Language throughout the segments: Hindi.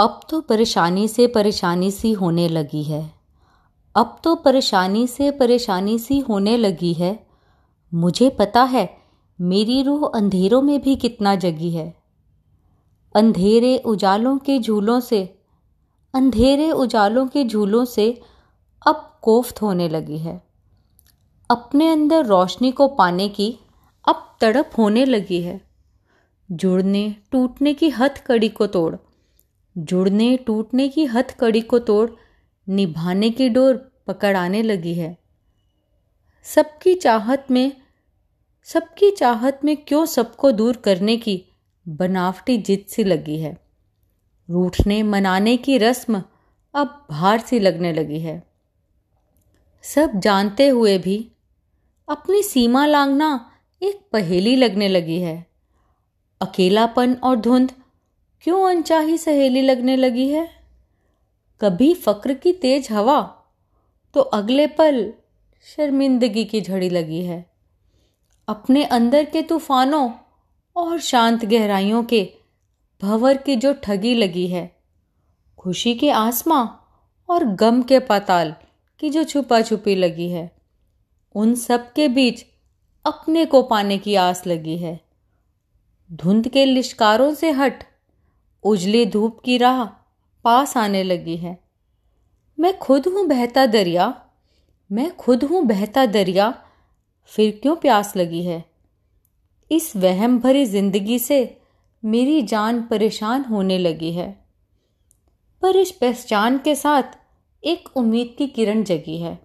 अब तो परेशानी से परेशानी सी होने लगी है। अब तो परेशानी से परेशानी सी होने लगी है। मुझे पता है मेरी रूह अंधेरों में भी कितना जगी है। अंधेरे उजालों के झूलों से, अंधेरे उजालों के झूलों से अब कोफ्त होने लगी है। अपने अंदर रोशनी को पाने की अब तड़प होने लगी है। जुड़ने, टूटने की हथकड़ी को तोड़ जुड़ने टूटने की हथकड़ी को तोड़ निभाने की डोर पकड़ाने लगी है। सबकी चाहत में, सबकी चाहत में क्यों सबको दूर करने की बनावटी जिद सी लगी है। रूठने मनाने की रस्म अब भार सी लगने लगी है। सब जानते हुए भी अपनी सीमा लांघना एक पहेली लगने लगी है। अकेलापन और धुंध क्यों अनचाही सहेली लगने लगी है? कभी फक्र की तेज हवा तो अगले पल शर्मिंदगी की झड़ी लगी है। अपने अंदर के तूफानों और शांत गहराइयों के भंवर की जो ठगी लगी है, खुशी के आसमां और गम के पाताल की जो छुपा छुपी लगी है, उन सब के बीच अपने को पाने की आस लगी है। धुंध के लिश्कारों से हट उजली धूप की राह पास आने लगी है। मैं खुद हूँ बहता दरिया, मैं खुद हूँ बहता दरिया, फिर क्यों प्यास लगी है? इस वहम भरी ज़िंदगी से मेरी जान परेशान होने लगी है। पर इस पहचान के साथ एक उम्मीद की किरण जगी है।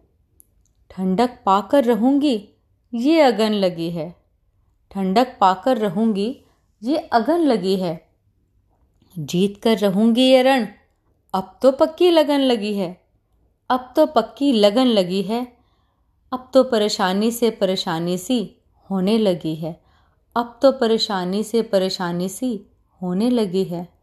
ठंडक पाकर रहूँगी, ये अगन लगी है। ठंडक पाकर रहूँगी, ये अगन लगी है। जीत कर रहूँगी ये रण। अब तो पक्की लगन लगी है। अब तो पक्की लगन लगी है। अब तो परेशानी से परेशानी सी होने लगी है। अब तो परेशानी से परेशानी सी होने लगी है।